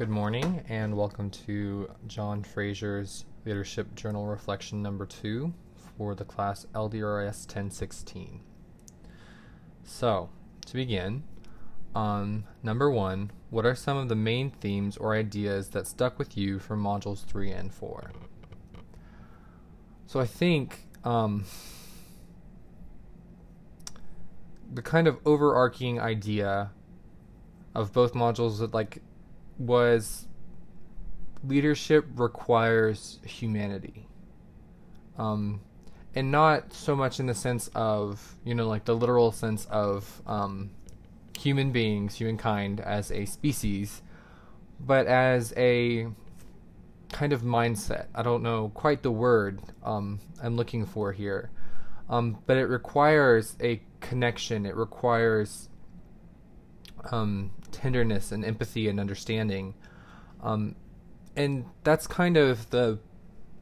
Good morning and welcome to John Fraser's Leadership Journal Reflection number two for the class LDRS 1016. So, to begin, um, number one, what are some of the main themes or ideas that stuck with you from modules three and four? So, I think um, the kind of overarching idea of both modules that like was leadership requires humanity. Um and not so much in the sense of you know like the literal sense of um human beings humankind as a species but as a kind of mindset. I don't know quite the word um i'm looking for here. Um but it requires a connection. It requires um, tenderness and empathy and understanding. Um, and that's kind of the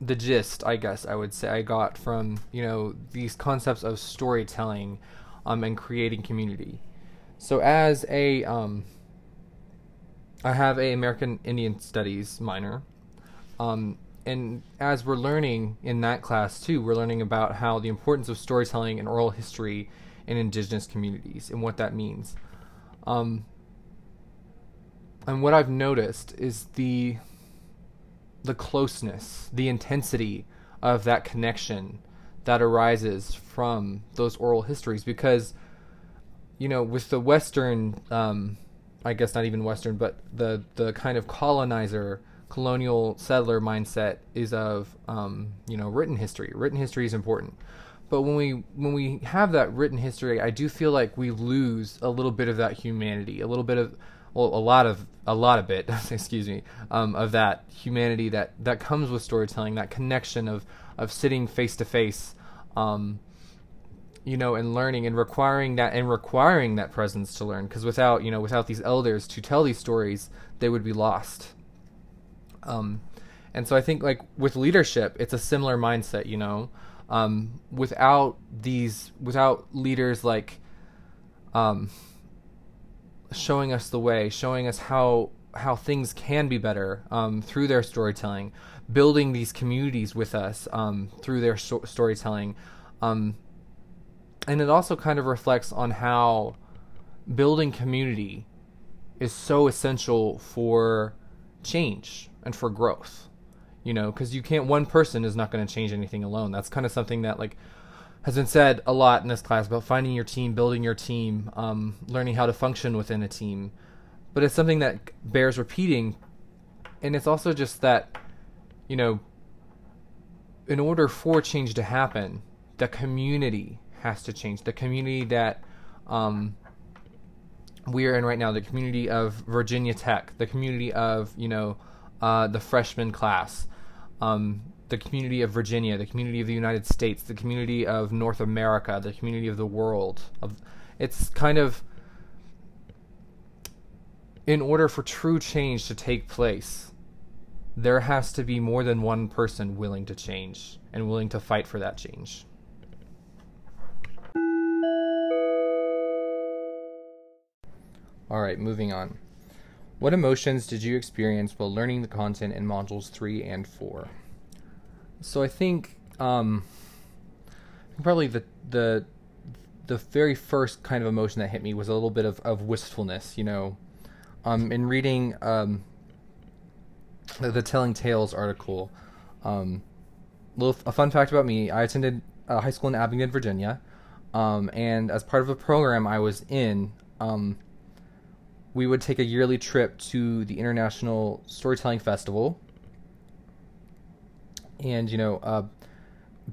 the gist, I guess I would say I got from you know these concepts of storytelling um, and creating community. So as a um, I have a American Indian Studies minor, um, and as we're learning in that class too, we're learning about how the importance of storytelling and oral history in indigenous communities and what that means. Um, and what I've noticed is the the closeness, the intensity of that connection that arises from those oral histories. Because you know with the western um, i guess not even western but the the kind of colonizer colonial settler mindset is of um, you know written history. Written history is important. But when we when we have that written history i do feel like we lose a little bit of that humanity a little bit of well a lot of a lot of it excuse me um, of that humanity that that comes with storytelling that connection of of sitting face to face you know and learning and requiring that and requiring that presence to learn. Because without you know without these elders to tell these stories they would be lost. Um, and so i think like with leadership it's a similar mindset you know? Um, without these without leaders like um, showing us the way showing us how how things can be better um, through their storytelling building these communities with us um, through their so- storytelling. Um, and it also kind of reflects on how building community is so essential for change and for growth you know because you can't one person is not going to change anything alone. That's kind of something that like has been said a lot in this class about finding your team building your team um, learning how to function within a team. But it's something that bears repeating. And it's also just that you know in order for change to happen the community has to change. The community that um, we are in right now the community of virginia tech the community of you know uh, the freshman class um, the community of Virginia, the community of the United States, the community of North America, the community of the world. Of, it's kind of in order for true change to take place, there has to be more than one person willing to change and willing to fight for that change. All right, moving on. What emotions did you experience while learning the content in modules 3 and 4? So I think um, probably the the the very first kind of emotion that hit me was a little bit of, of wistfulness, you know. Um, in reading um, the, the Telling Tales article, um, little a fun fact about me: I attended uh, high school in Abingdon, Virginia, um, and as part of a program I was in, um, we would take a yearly trip to the International Storytelling Festival. And, you know, uh,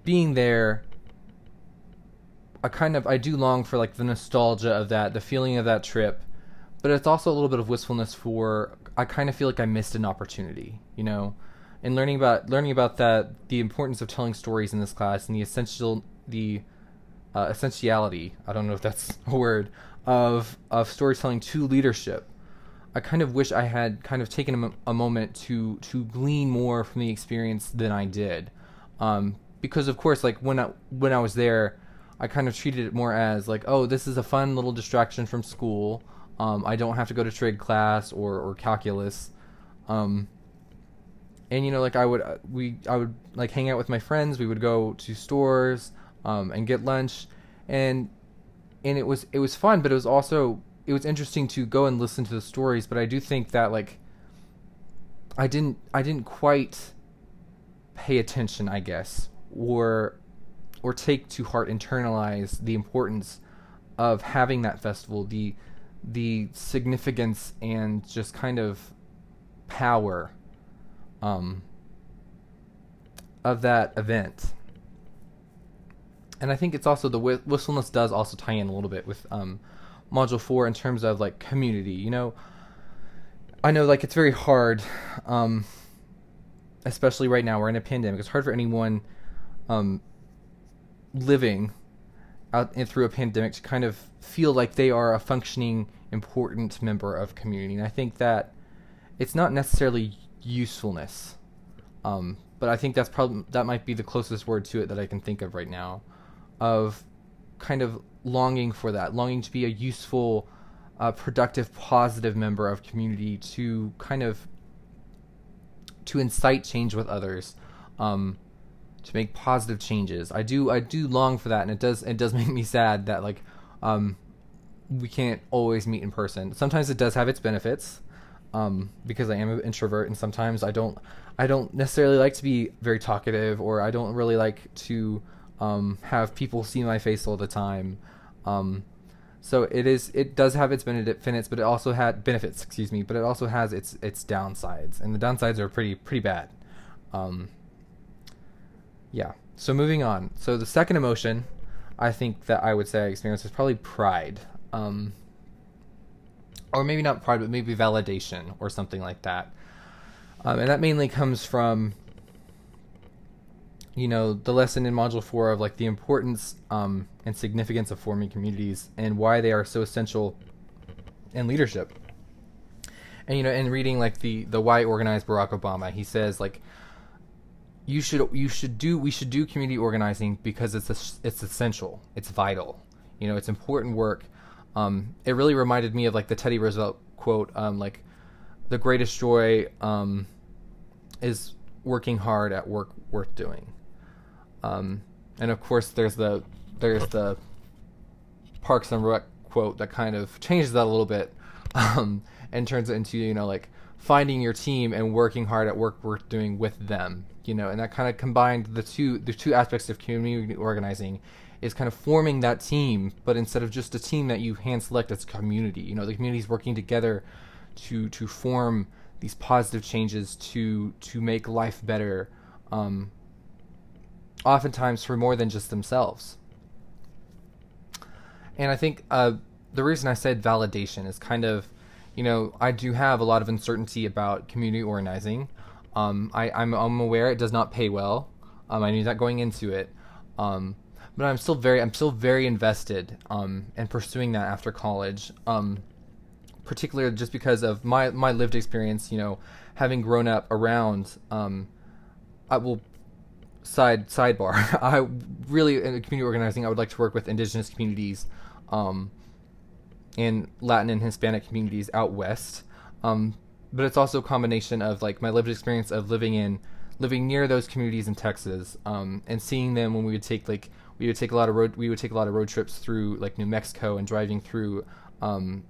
being there, I kind of, I do long for like the nostalgia of that, the feeling of that trip. But it's also a little bit of wistfulness for, I kind of feel like I missed an opportunity, you know? And learning about learning about that, the importance of telling stories in this class, and the essential, the uh, essentiality. I don't know if that's a word of of storytelling to leadership. I kind of wish I had kind of taken a, a moment to to glean more from the experience than I did, um, because of course, like when I when I was there, I kind of treated it more as like, oh, this is a fun little distraction from school. Um, I don't have to go to trig class or, or calculus. Um, and you know, like I would, uh, we, I would like hang out with my friends. We would go to stores um, and get lunch, and and it was it was fun, but it was also it was interesting to go and listen to the stories. But I do think that like I didn't I didn't quite pay attention, I guess, or or take to heart, internalize the importance of having that festival, the the significance and just kind of power um, of that event. And I think it's also the wh- wistfulness does also tie in a little bit with um, module four in terms of like community. You know, I know like it's very hard, um, especially right now we're in a pandemic. It's hard for anyone um, living out and through a pandemic to kind of feel like they are a functioning, important member of community. And I think that it's not necessarily usefulness, um, but I think that's probably that might be the closest word to it that I can think of right now, of kind of longing for that, longing to be a useful, uh, productive, positive member of community to kind of to incite change with others. Um, to make positive changes. I do I do long for that, and it does it does make me sad that like um, we can't always meet in person. Sometimes it does have its benefits um, because I am an introvert, and sometimes I don't I don't necessarily like to be very talkative, or I don't really like to um, have people see my face all the time. Um, so it is it does have its benefits, but it also had benefits, excuse me, but it also has its its downsides, and the downsides are pretty pretty bad. Um, yeah. So moving on. So the second emotion, I think that I would say I experienced is probably pride. Um, or maybe not pride, but maybe validation or something like that. Um, and that mainly comes from, you know, the lesson in Module 4 of like the importance um, and significance of forming communities and why they are so essential in leadership. And, you know, in reading like the, the Why Organized Barack Obama, he says like, you should you should do we should do community organizing because it's a, it's essential. It's vital. You know it's important work. Um, it really reminded me of like the Teddy Roosevelt quote um, like the greatest joy um, is working hard at work worth doing um, and of course there's the there's the Parks and Rec quote that kind of changes that a little bit um, and turns it into you know like finding your team and working hard at work worth doing with them you know, and that kind of combined the two the two aspects of community organizing is kind of forming that team, but instead of just a team that you hand select, it's community. You know, the community is working together to to form these positive changes to to make life better. Um, oftentimes for more than just themselves. And I think uh, the reason I said validation is kind of, you know, I do have a lot of uncertainty about community organizing. Um, I, I'm, I'm aware it does not pay well. Um, I knew that going into it. Um, but I'm still very I'm still very invested um, in pursuing that after college. Um, particularly just because of my my lived experience, you know, having grown up around. Um, I will side sidebar. I really in community organizing. I would like to work with indigenous communities, um, in Latin and Hispanic communities out west. Um, but it's also a combination of like my lived experience of living in living near those communities in Texas um, and seeing them when we would take like we would take a lot of road we would take a lot of road trips through like New Mexico and driving through um,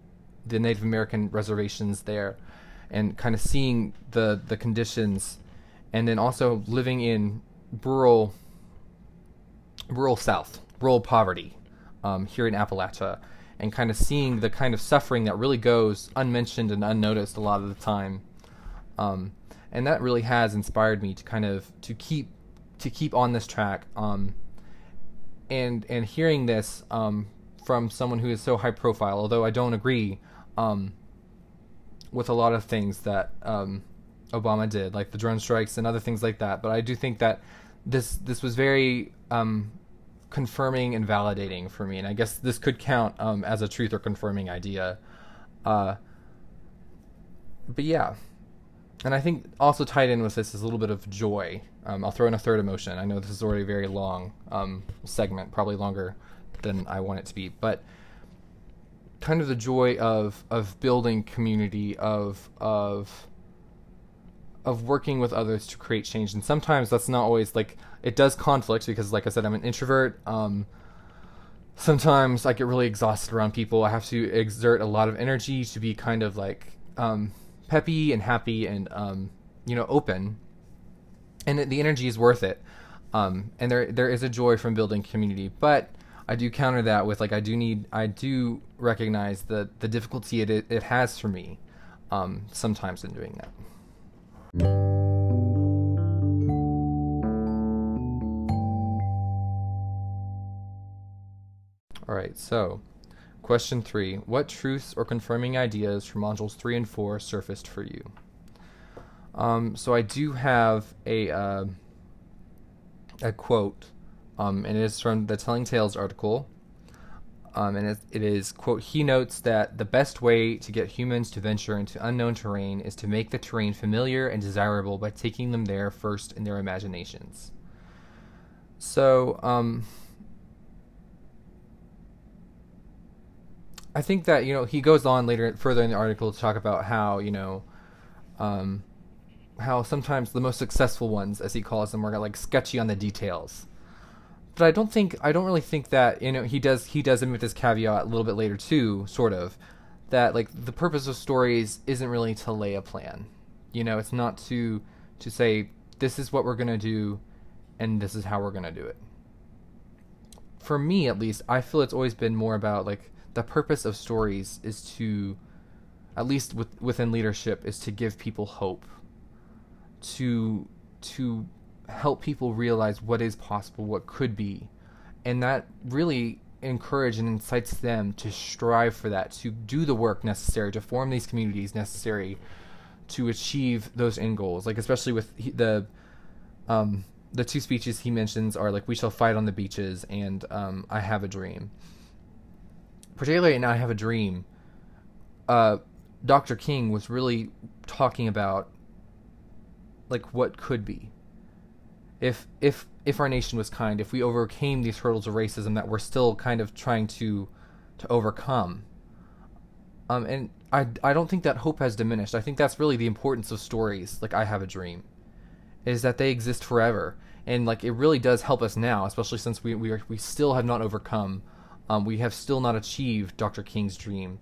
the Native American reservations there and kind of seeing the the conditions and then also living in rural rural South rural poverty um, here in Appalachia and kind of seeing the kind of suffering that really goes unmentioned and unnoticed a lot of the time. Um, and that really has inspired me to kind of to keep to keep on this track. Um, and and hearing this um, from someone who is so high profile, although I don't agree um, with a lot of things that um, Obama did, like the drone strikes and other things like that. But I do think that this this was very um, confirming and validating for me. And I guess this could count um, as a truth or confirming idea. Uh, but yeah. And I think also tied in with this is a little bit of joy. Um, I'll throw in a third emotion. I know this is already a very long um, segment, probably longer than I want it to be. But kind of the joy of of building community of of of working with others to create change. And sometimes that's not always like it does conflict because like i said i'm an introvert. Um, sometimes i get really exhausted around people. I have to exert a lot of energy to be kind of like um, peppy and happy and um, you know open. And the energy is worth it. Um, and there there is a joy from building community. But I do counter that with like I do need I do recognize the the difficulty it it, has for me um, sometimes in doing that. All right, so question three: What truths or confirming ideas from modules three and four surfaced for you? Um, so I do have a uh, a quote um, and it is from the Telling Tales article. Um, and it, it is, quote, he notes that the best way to get humans to venture into unknown terrain is to make the terrain familiar and desirable by taking them there first in their imaginations. So, um, I think that, you know, he goes on later, further in the article to talk about how, you know, um, how sometimes the most successful ones, as he calls them, are like sketchy on the details but I don't think I don't really think that you know he does he does admit this caveat a little bit later too, sort of, that like the purpose of stories isn't really to lay a plan. You know, it's not to to say this is what we're gonna do, and this is how we're gonna do it. For me, at least, I feel it's always been more about like the purpose of stories is to, at least with, within leadership, is to give people hope. To to help people realize what is possible, what could be. And that really encourage and incites them to strive for that, to do the work necessary, to form these communities necessary to achieve those end goals. Like especially with the um, the two speeches he mentions are like "We shall fight on the beaches" and um, "I have a dream." Particularly in "I have a dream," uh, Dr. King was really talking about like what could be, if if if our nation was kind, if we overcame these hurdles of racism that we're still kind of trying to to overcome. Um, and I I don't think that hope has diminished. I think that's really the importance of stories like I Have a Dream, is that they exist forever, and like it really does help us now, especially since we we are, we still have not overcome, um, we have still not achieved Dr. King's dream.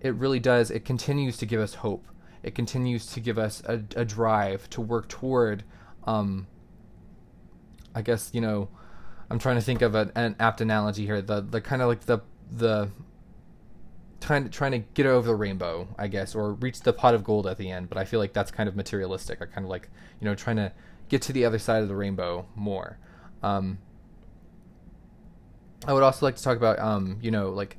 It really does. It continues to give us hope. It continues to give us a, a drive to work toward um, I guess you know, I'm trying to think of a, an apt analogy here. The the kind of like the the trying to trying to get over the rainbow, I guess, or reach the pot of gold at the end. But I feel like that's kind of materialistic. I kind of like you know trying to get to the other side of the rainbow more. Um, I would also like to talk about um, you know like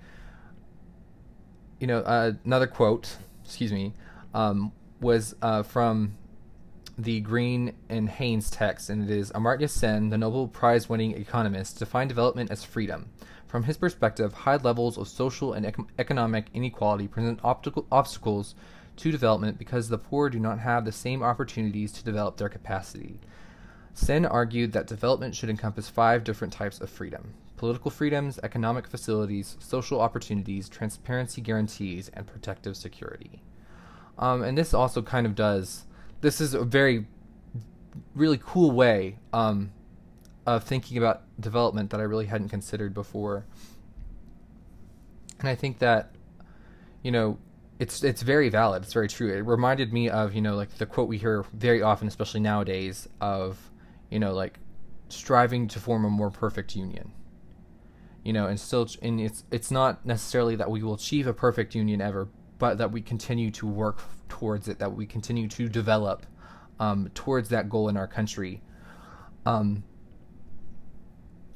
you know uh, another quote. Excuse me. Um, was uh, from the Green and Haines text, and it is Amartya Sen, the Nobel Prize winning economist, defined development as freedom. From his perspective, high levels of social and ec- economic inequality present optical obstacles to development because the poor do not have the same opportunities to develop their capacity. Sen argued that development should encompass five different types of freedom political freedoms, economic facilities, social opportunities, transparency guarantees, and protective security. Um, and this also kind of does this is a very really cool way um, of thinking about development that I really hadn't considered before. And I think that you know it's it's very valid. It's very true. It reminded me of you know like the quote we hear very often, especially nowadays, of you know like striving to form a more perfect union. You know, and still, and it's it's not necessarily that we will achieve a perfect union ever, but that we continue to work towards it, that we continue to develop um, towards that goal in our country. Um,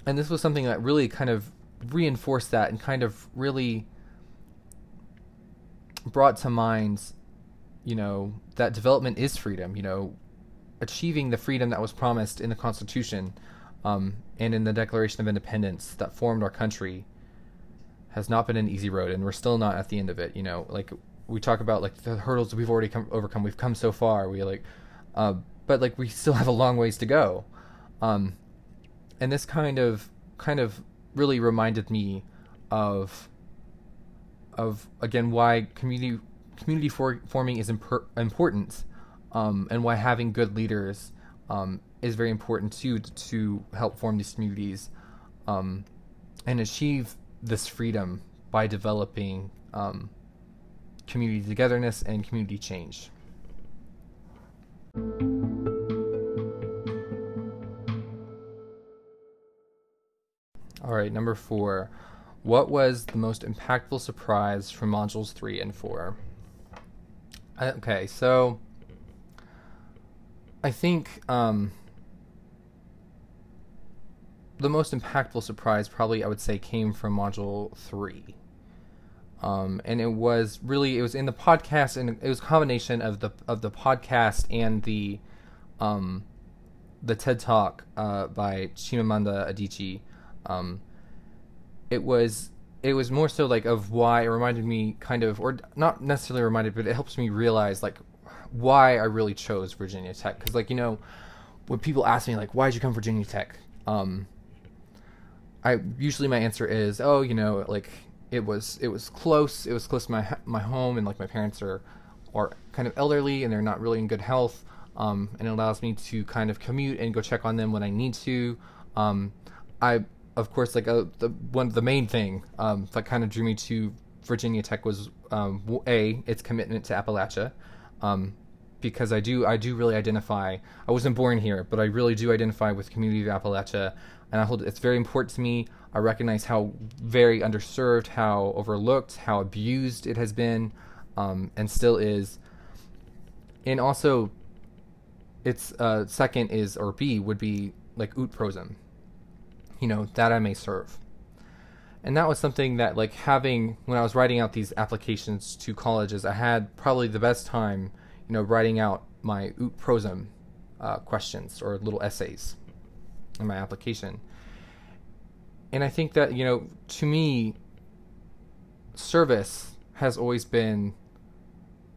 and this was something that really kind of reinforced that and kind of really brought to mind, you know, that development is freedom, you know, achieving the freedom that was promised in the Constitution um, and in the Declaration of Independence that formed our country has not been an easy road, and we're still not at the end of it. You know, like we talk about like the hurdles we've already come overcome. We've come so far. We like, uh, but like we still have a long ways to go. Um, and this kind of kind of really reminded me of of again why community community for, forming is important, um, and why having good leaders um, is very important too to, to help form these communities um, and achieve this freedom by developing um, community togetherness and community change. All right, number four. What was the most impactful surprise from modules three and four? Okay, so I think um, the most impactful surprise probably I would say came from module three. Um, and it was really it was in the podcast and it was a combination of the of the podcast and the um, the TED Talk uh, by Chimamanda Adichie. Um, it was it was more so like of why it reminded me kind of or not necessarily reminded but it helps me realize like why I really chose Virginia Tech because like you know when people ask me like why did you come Virginia Tech um I usually my answer is oh you know like it was it was close it was close to my my home and like my parents are are kind of elderly and they're not really in good health um and it allows me to kind of commute and go check on them when I need to. Um I of course, like uh, the one the main thing um, that kind of drew me to Virginia Tech was um, a its commitment to Appalachia, um, because I do I do really identify. I wasn't born here, but I really do identify with the community of Appalachia, and I hold it's very important to me. I recognize how very underserved, how overlooked, how abused it has been, um, and still is. And also, its uh, second is or B would be like ut you know, that I may serve. And that was something that, like, having, when I was writing out these applications to colleges, I had probably the best time, you know, writing out my ut prosim uh, questions or little essays in my application. And I think that, you know, to me, service has always been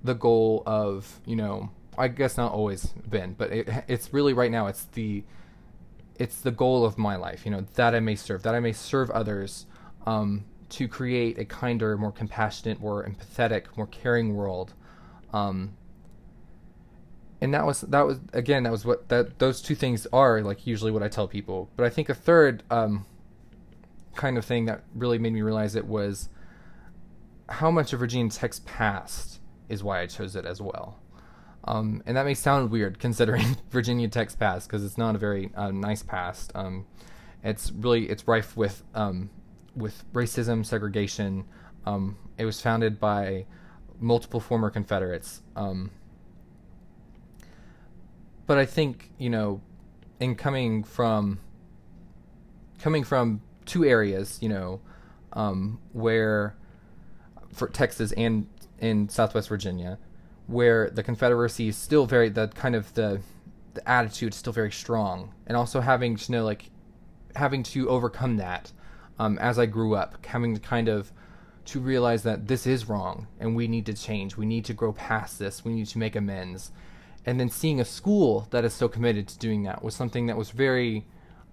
the goal of, you know, I guess not always been, but it, it's really right now, it's the it's the goal of my life, you know, that I may serve, that I may serve others, um, to create a kinder, more compassionate, more empathetic, more caring world. Um, and that was that was again that was what that those two things are like usually what I tell people. But I think a third um, kind of thing that really made me realize it was how much of Virginia Tech's past is why I chose it as well. Um, and that may sound weird considering Virginia Tech's past because it's not a very uh, nice past. Um, it's really it's rife with um, with racism, segregation. Um, it was founded by multiple former Confederates. Um, but I think you know, in coming from coming from two areas, you know, um, where for Texas and in Southwest Virginia, where the Confederacy is still very the kind of the the attitude is still very strong, and also having to know like having to overcome that um, as I grew up, having to kind of to realize that this is wrong and we need to change. We need to grow past this. We need to make amends. And then seeing a school that is so committed to doing that was something that was very,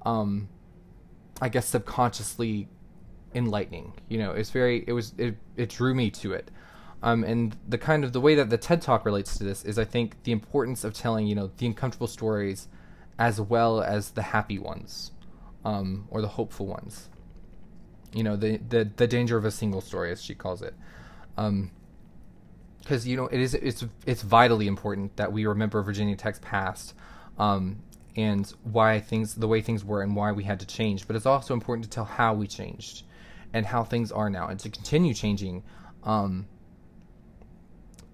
um, I guess, subconsciously enlightening. You know, it's very, it was, it, it drew me to it. Um, and the kind of the way that the TED Talk relates to this is, I think, the importance of telling you know the uncomfortable stories, as well as the happy ones, um, or the hopeful ones. You know the the the danger of a single story, as she calls it, because you know it is it's it's vitally important that we remember Virginia Tech's past, um, and why things the way things were and why we had to change. But it's also important to tell how we changed, and how things are now, and to continue changing. Um,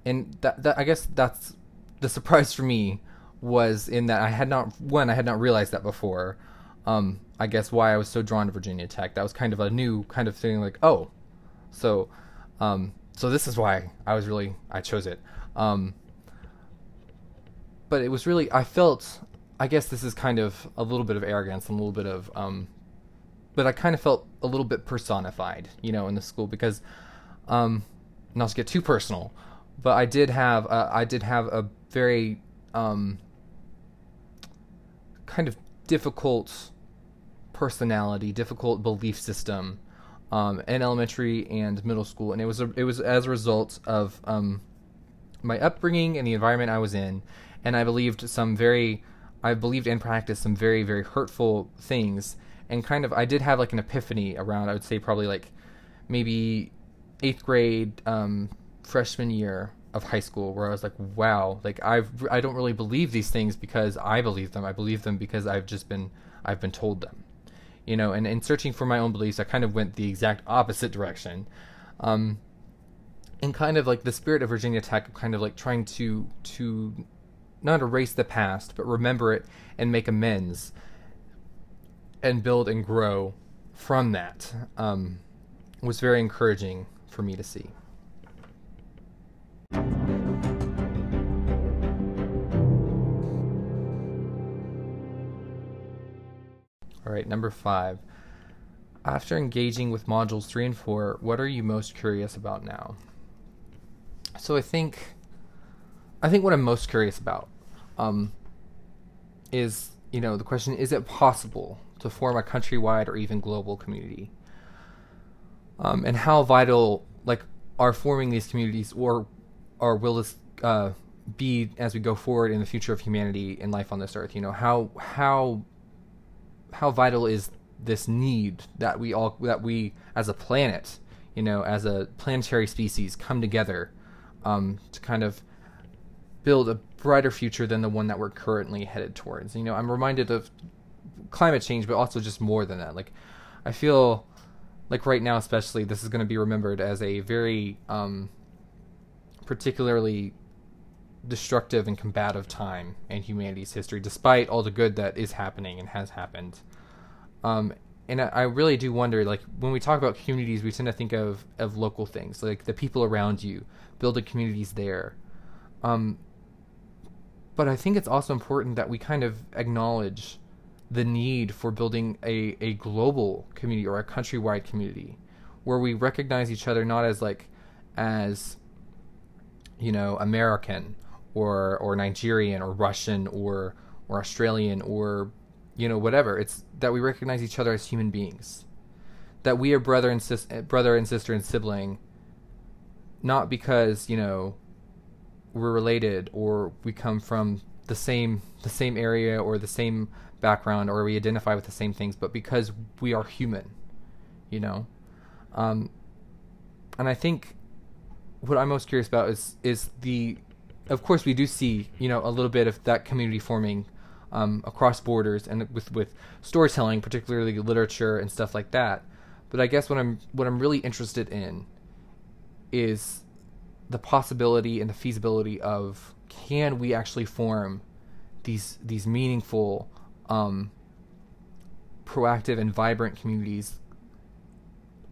and that, that I guess that's the surprise for me was in that I had not one I had not realized that before. Um, I guess why I was so drawn to Virginia Tech. That was kind of a new kind of thing. Like, oh, so, um, so this is why I was really I chose it. Um, but it was really I felt. I guess this is kind of a little bit of arrogance and a little bit of, um, but I kind of felt a little bit personified, you know, in the school because, um, not to get too personal, but I did have uh, I did have a very um, kind of difficult personality, difficult belief system um, in elementary and middle school, and it was a, it was as a result of um, my upbringing and the environment I was in, and I believed some very, I believed and practiced some very very hurtful things, and kind of I did have like an epiphany around I would say probably like maybe eighth grade um, freshman year of high school where I was like, wow, like I've I don't really believe these things because I believe them. I believe them because I've just been I've been told them, you know. And in searching for my own beliefs, I kind of went the exact opposite direction, um, and kind of like the spirit of Virginia Tech, kind of like trying to to not erase the past, but remember it and make amends, and build and grow from that, um, was very encouraging for me to see. All right, number five. After engaging with modules three and four, what are you most curious about now? So I think, I think what I'm most curious about, um, is you know the question: Is it possible to form a countrywide or even global community? Um, and how vital like are forming these communities, or or will this uh, be as we go forward in the future of humanity and life on this earth? You know how how how vital is this need that we all that we as a planet, you know, as a planetary species, come together um, to kind of build a brighter future than the one that we're currently headed towards. You know, I'm reminded of climate change, but also just more than that. Like, I feel like right now, especially, this is going to be remembered as a very um, particularly destructive and combative time in humanity's history, despite all the good that is happening and has happened. Um, and I, I really do wonder, like when we talk about communities, we tend to think of of local things, like the people around you, building communities there. Um, but I think it's also important that we kind of acknowledge the need for building a, a global community or a countrywide community where we recognize each other not as like as you know American or or Nigerian or Russian or or Australian or you know whatever. It's that we recognize each other as human beings. That we are brother and sis- brother and sister and sibling. Not because you know we're related or we come from the same the same area or the same background or we identify with the same things, but because we are human. You know, um, and I think what I'm most curious about is is the of course, we do see you know a little bit of that community forming um, across borders and with with storytelling, particularly literature and stuff like that. But I guess what I'm what I'm really interested in is the possibility and the feasibility of can we actually form these these meaningful, um, proactive and vibrant communities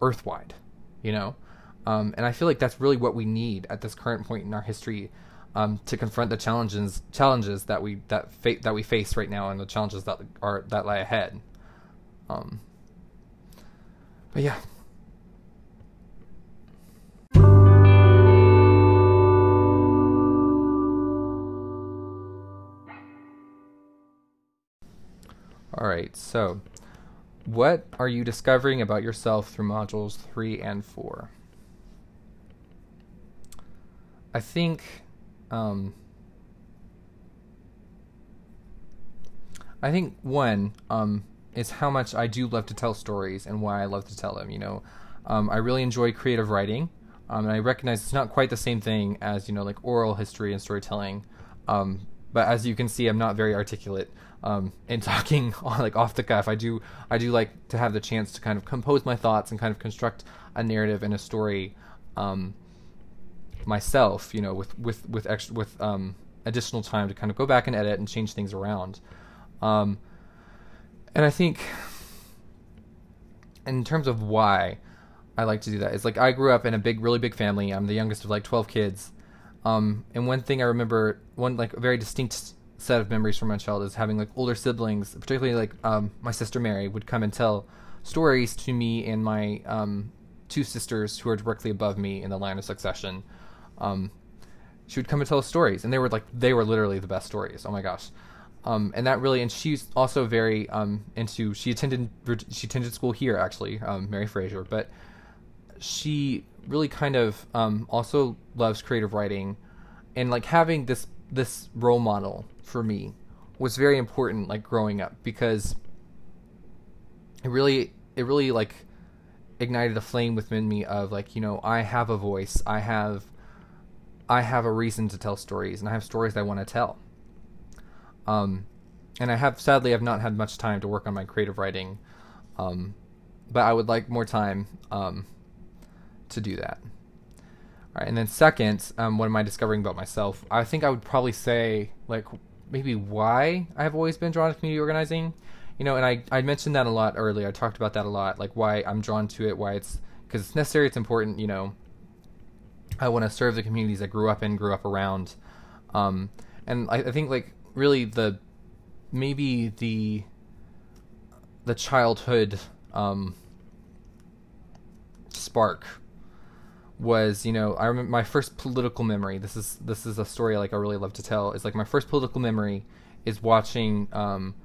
earthwide, you know. Um, and I feel like that's really what we need at this current point in our history um, to confront the challenges challenges that we that fa- that we face right now and the challenges that are that lie ahead. Um, but yeah. All right, so what are you discovering about yourself through modules 3 and 4? I think um, I think one um, is how much I do love to tell stories and why I love to tell them. You know, um, I really enjoy creative writing, um, and I recognize it's not quite the same thing as you know like oral history and storytelling. Um, but as you can see, I'm not very articulate um, in talking like off the cuff. I do I do like to have the chance to kind of compose my thoughts and kind of construct a narrative and a story um, myself, you know, with with with extra with um, additional time to kind of go back and edit and change things around. Um, and I think, in terms of why I like to do that, is like I grew up in a big, really big family. I'm the youngest of like 12 kids. Um, and one thing I remember, one like very distinct set of memories from my childhood is having like older siblings, particularly like um, my sister Mary, would come and tell stories to me and my um, two sisters who are directly above me in the line of succession um, she would come and tell us stories, and they were like they were literally the best stories. Oh my gosh. Um, and that really, and she's also very um, into. She attended she attended school here actually, um, Mary Fraser, but she really kind of um, also loves creative writing, and like having this this role model for me was very important, like growing up, because it really it really like ignited a flame within me of like you know I have a voice, I have I have a reason to tell stories, and I have stories I want to tell. Um, and I have sadly I've not had much time to work on my creative writing, um, but I would like more time um, to do that. All right, and then second, um, what am I discovering about myself? I think I would probably say like maybe why I've always been drawn to community organizing. You know, and I I mentioned that a lot earlier. I talked about that a lot, like why I'm drawn to it, why it's because it's necessary, it's important. You know, I want to serve the communities I grew up in, grew up around, um, and I, I think like really the maybe the the childhood um, spark was you know I remember my first political memory. This is this is a story like I really love to tell. Is like my first political memory is watching um,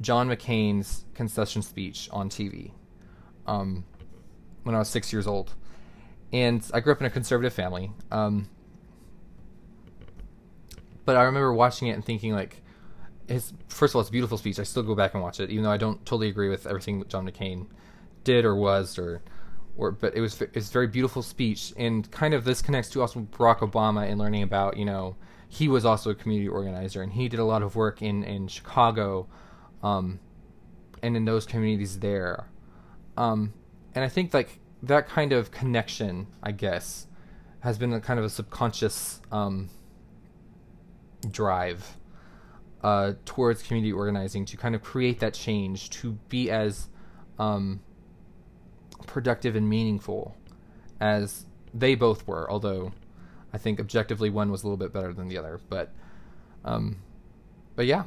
John McCain's concession speech on TV um, when I was six years old, and I grew up in a conservative family. Um, but I remember watching it and thinking like, his first of all, it's a beautiful speech. I still go back and watch it, even though I don't totally agree with everything that John McCain did or was or or but it was it's very beautiful speech and kind of this connects to also Barack Obama and learning about you know he was also a community organizer and he did a lot of work in in Chicago, um, and in those communities there, um, and I think like that kind of connection I guess has been a kind of a subconscious um, drive uh, towards community organizing to kind of create that change to be as um, productive and meaningful as they both were, although I think objectively one was a little bit better than the other. But um, but yeah.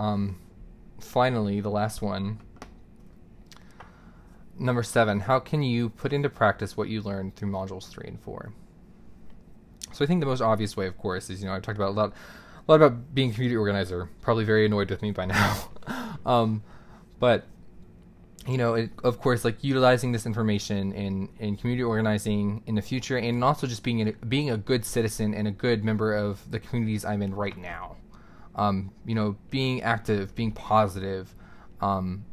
Um, finally, the last one Number seven, how can you put into practice what you learned through modules three and four? So I think the most obvious way, of course, is you know I've talked about a lot, a lot about being a community organizer. Probably very annoyed with me by now, um, but you know, it, of course, like utilizing this information in in community organizing in the future, and also just being a, being a good citizen and a good member of the communities I'm in right now. Um, you know, being active, being positive, um,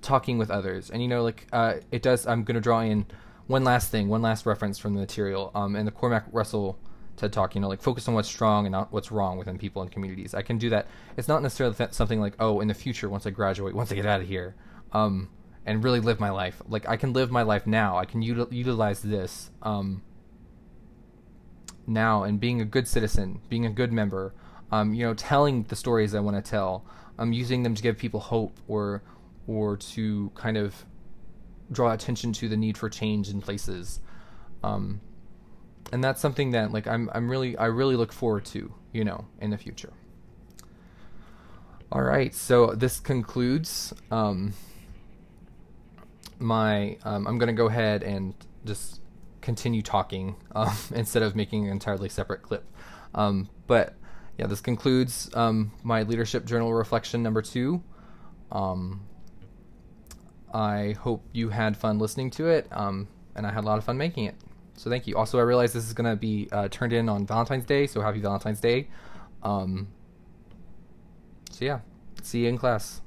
talking with others. And you know, like uh, it does. I'm to draw in one last thing, one last reference from the material. Um, and the Cormac Russell TED Talk, you know, like focus on what's strong and not what's wrong within people and communities. I can do that. It's not necessarily th- something like, oh, in the future, once I graduate, once I get out of here, um, and really live my life. Like I can live my life now. I can util- utilize this um, now and being a good citizen, being a good member. Um, you know, telling the stories I want to tell. I'm um, using them to give people hope or or to kind of draw attention to the need for change in places. Um, and that's something that like I'm I'm really I really look forward to, you know, in the future. All right, so this concludes um, my. Um, I'm going to go ahead and just continue talking um, instead of making an entirely separate clip. Um, but yeah, this concludes um, my leadership journal reflection number two. Um, I hope you had fun listening to it, um, and I had a lot of fun making it. So thank you. Also, I realize this is going to be uh, turned in on Valentine's Day, so happy Valentine's Day. Um, so yeah, see you in class.